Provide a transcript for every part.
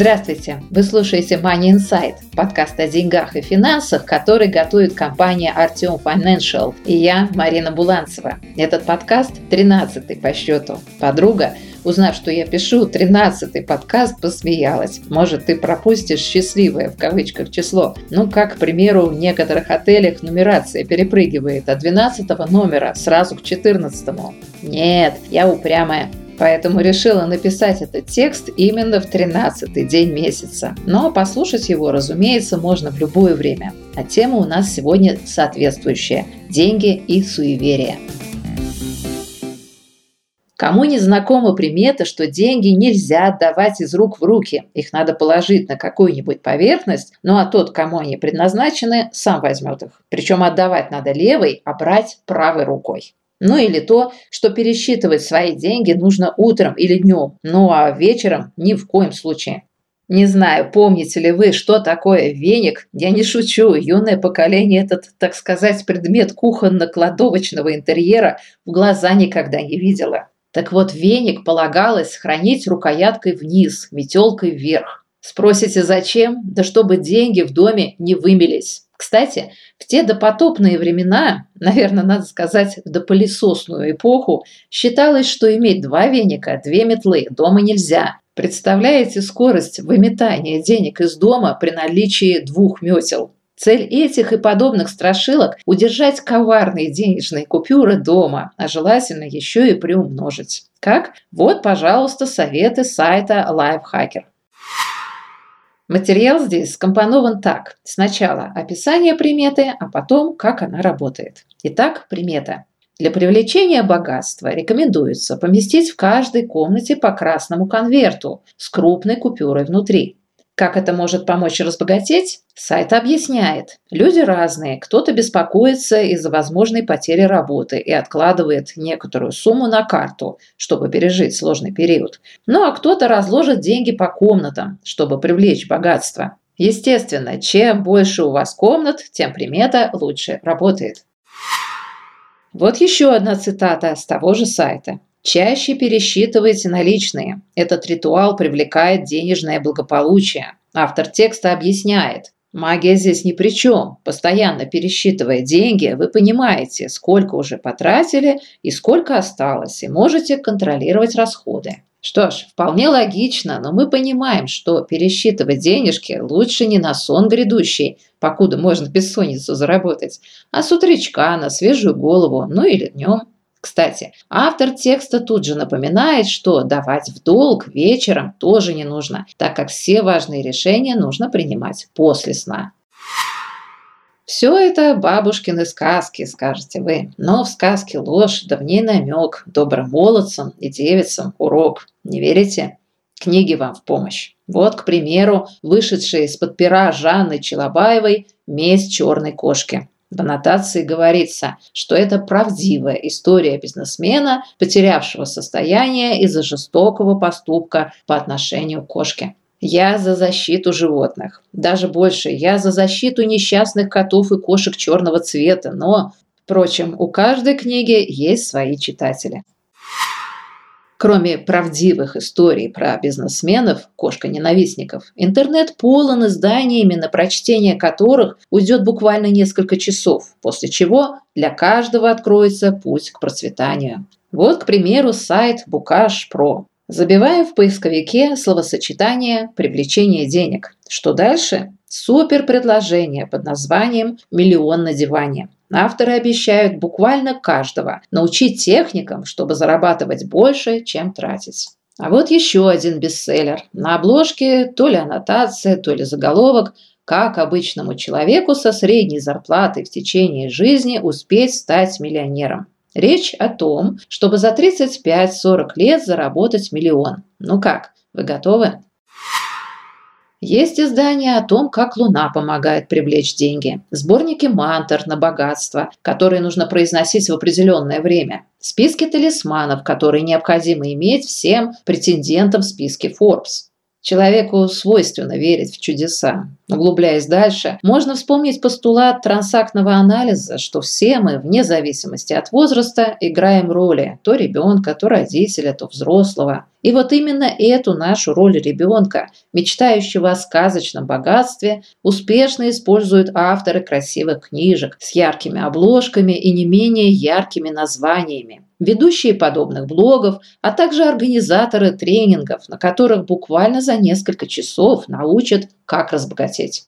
Здравствуйте! Вы слушаете Money Insight, подкаст о деньгах и финансах, который готовит компания Artium Financial и я, Марина Буланцева. Этот подкаст 13-й по счету. Подруга, узнав, что я пишу 13-й подкаст, посмеялась. Может, ты пропустишь «счастливое» в кавычках число. Ну, как, к примеру, в некоторых отелях нумерация перепрыгивает от 12 номера сразу к 14 -му. Нет, я упрямая. Поэтому решила написать этот текст именно в 13-й день месяца. Но послушать его, разумеется, можно в любое время. А тема у нас сегодня соответствующая – деньги и суеверия. Кому не знакома примета, что деньги нельзя отдавать из рук в руки, их надо положить на какую-нибудь поверхность, ну а тот, кому они предназначены, сам возьмет их. Причем отдавать надо левой, а брать правой рукой. Ну или то, что пересчитывать свои деньги нужно утром или днем, ну а вечером ни в коем случае. Не знаю, помните ли вы, что такое веник? Я не шучу, юное поколение этот, так сказать, предмет кухонно-кладовочного интерьера в глаза никогда не видела. Так вот, веник полагалось хранить рукояткой вниз, метелкой вверх. Спросите, зачем? Да чтобы деньги в доме не вымелись. Кстати, в те допотопные времена, наверное, надо сказать, в допылесосную эпоху, считалось, что иметь два веника, две метлы дома нельзя. Представляете скорость выметания денег из дома при наличии двух метел? Цель этих и подобных страшилок – удержать коварные денежные купюры дома, а желательно еще и приумножить. Как? Вот, пожалуйста, советы сайта Lifehacker. Материал здесь скомпонован так. Сначала описание приметы, а потом как она работает. Итак, примета. Для привлечения богатства рекомендуется поместить в каждой комнате по красному конверту с крупной купюрой внутри. Как это может помочь разбогатеть? Сайт объясняет. Люди разные. Кто-то беспокоится из-за возможной потери работы и откладывает некоторую сумму на карту, чтобы пережить сложный период. Ну а кто-то разложит деньги по комнатам, чтобы привлечь богатство. Естественно, чем больше у вас комнат, тем примета лучше работает. Вот еще одна цитата с того же сайта. Чаще пересчитывайте наличные. Этот ритуал привлекает денежное благополучие. Автор текста объясняет. Магия здесь ни при чем. Постоянно пересчитывая деньги, вы понимаете, сколько уже потратили и сколько осталось, и можете контролировать расходы. Что ж, вполне логично, но мы понимаем, что пересчитывать денежки лучше не на сон грядущий, покуда можно бессонницу заработать, а с утречка на свежую голову, ну или днем. Кстати, автор текста тут же напоминает, что давать в долг вечером тоже не нужно, так как все важные решения нужно принимать после сна. Все это бабушкины сказки, скажете вы. Но в сказке ложь, да в ней намек, добрым молодцам и девицам урок. Не верите? Книги вам в помощь. Вот, к примеру, вышедшая из-под пера Жанны Челобаевой «Месть черной кошки». В аннотации говорится, что это правдивая история бизнесмена, потерявшего состояние из-за жестокого поступка по отношению к кошке. Я за защиту животных. Даже больше, я за защиту несчастных котов и кошек черного цвета, но, впрочем, у каждой книги есть свои читатели. Кроме правдивых историй про бизнесменов, кошка-ненавистников, интернет полон изданиями, на прочтение которых уйдет буквально несколько часов, после чего для каждого откроется путь к процветанию. Вот, к примеру, сайт Букаш Про. Забиваем в поисковике словосочетание «привлечение денег». Что дальше? Супер предложение под названием «Миллион на диване». Авторы обещают буквально каждого научить техникам, чтобы зарабатывать больше, чем тратить. А вот еще один бестселлер. На обложке то ли аннотация, то ли заголовок «Как обычному человеку со средней зарплатой в течение жизни успеть стать миллионером». Речь о том, чтобы за 35-40 лет заработать миллион. Ну как, вы готовы? Есть издания о том, как Луна помогает привлечь деньги. Сборники мантр на богатство, которые нужно произносить в определенное время. Списки талисманов, которые необходимо иметь всем претендентам в списке Forbes. Человеку свойственно верить в чудеса. Углубляясь дальше, можно вспомнить постулат трансактного анализа, что все мы, вне зависимости от возраста, играем роли то ребенка, то родителя, то взрослого. И вот именно эту нашу роль ребенка, мечтающего о сказочном богатстве, успешно используют авторы красивых книжек с яркими обложками и не менее яркими названиями ведущие подобных блогов, а также организаторы тренингов, на которых буквально за несколько часов научат, как разбогатеть.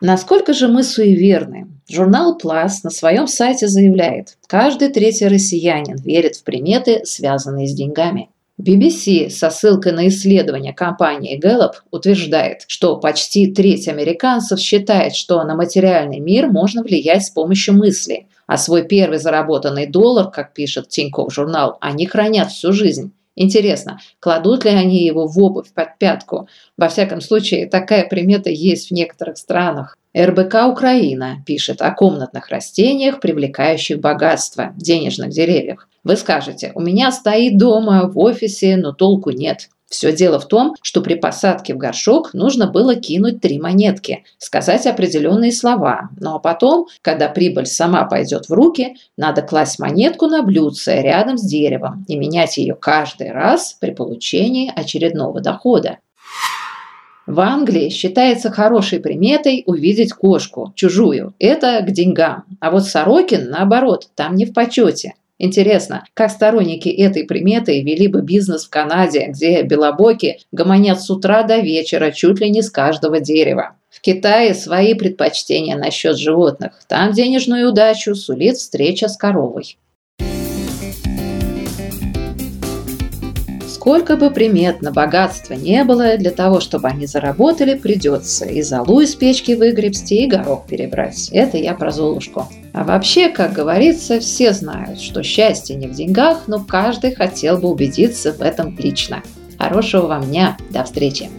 Насколько же мы суеверны? Журнал «Плас» на своем сайте заявляет, каждый третий россиянин верит в приметы, связанные с деньгами. BBC со ссылкой на исследование компании Gallup утверждает, что почти треть американцев считает, что на материальный мир можно влиять с помощью мысли, а свой первый заработанный доллар, как пишет Тинькофф журнал, они хранят всю жизнь. Интересно, кладут ли они его в обувь под пятку? Во всяком случае, такая примета есть в некоторых странах. РБК Украина пишет о комнатных растениях, привлекающих богатство, денежных деревьях. Вы скажете, у меня стоит дома, в офисе, но толку нет. Все дело в том, что при посадке в горшок нужно было кинуть три монетки, сказать определенные слова. Ну а потом, когда прибыль сама пойдет в руки, надо класть монетку на блюдце рядом с деревом и менять ее каждый раз при получении очередного дохода. В Англии считается хорошей приметой увидеть кошку, чужую. Это к деньгам. А вот Сорокин, наоборот, там не в почете. Интересно, как сторонники этой приметы вели бы бизнес в Канаде, где белобоки гомонят с утра до вечера чуть ли не с каждого дерева. В Китае свои предпочтения насчет животных. Там денежную удачу сулит встреча с коровой. Сколько бы примет на богатство не было, для того, чтобы они заработали, придется и золу из печки выгребсти, и горох перебрать. Это я про Золушку. А вообще, как говорится, все знают, что счастье не в деньгах, но каждый хотел бы убедиться в этом лично. Хорошего вам дня. До встречи.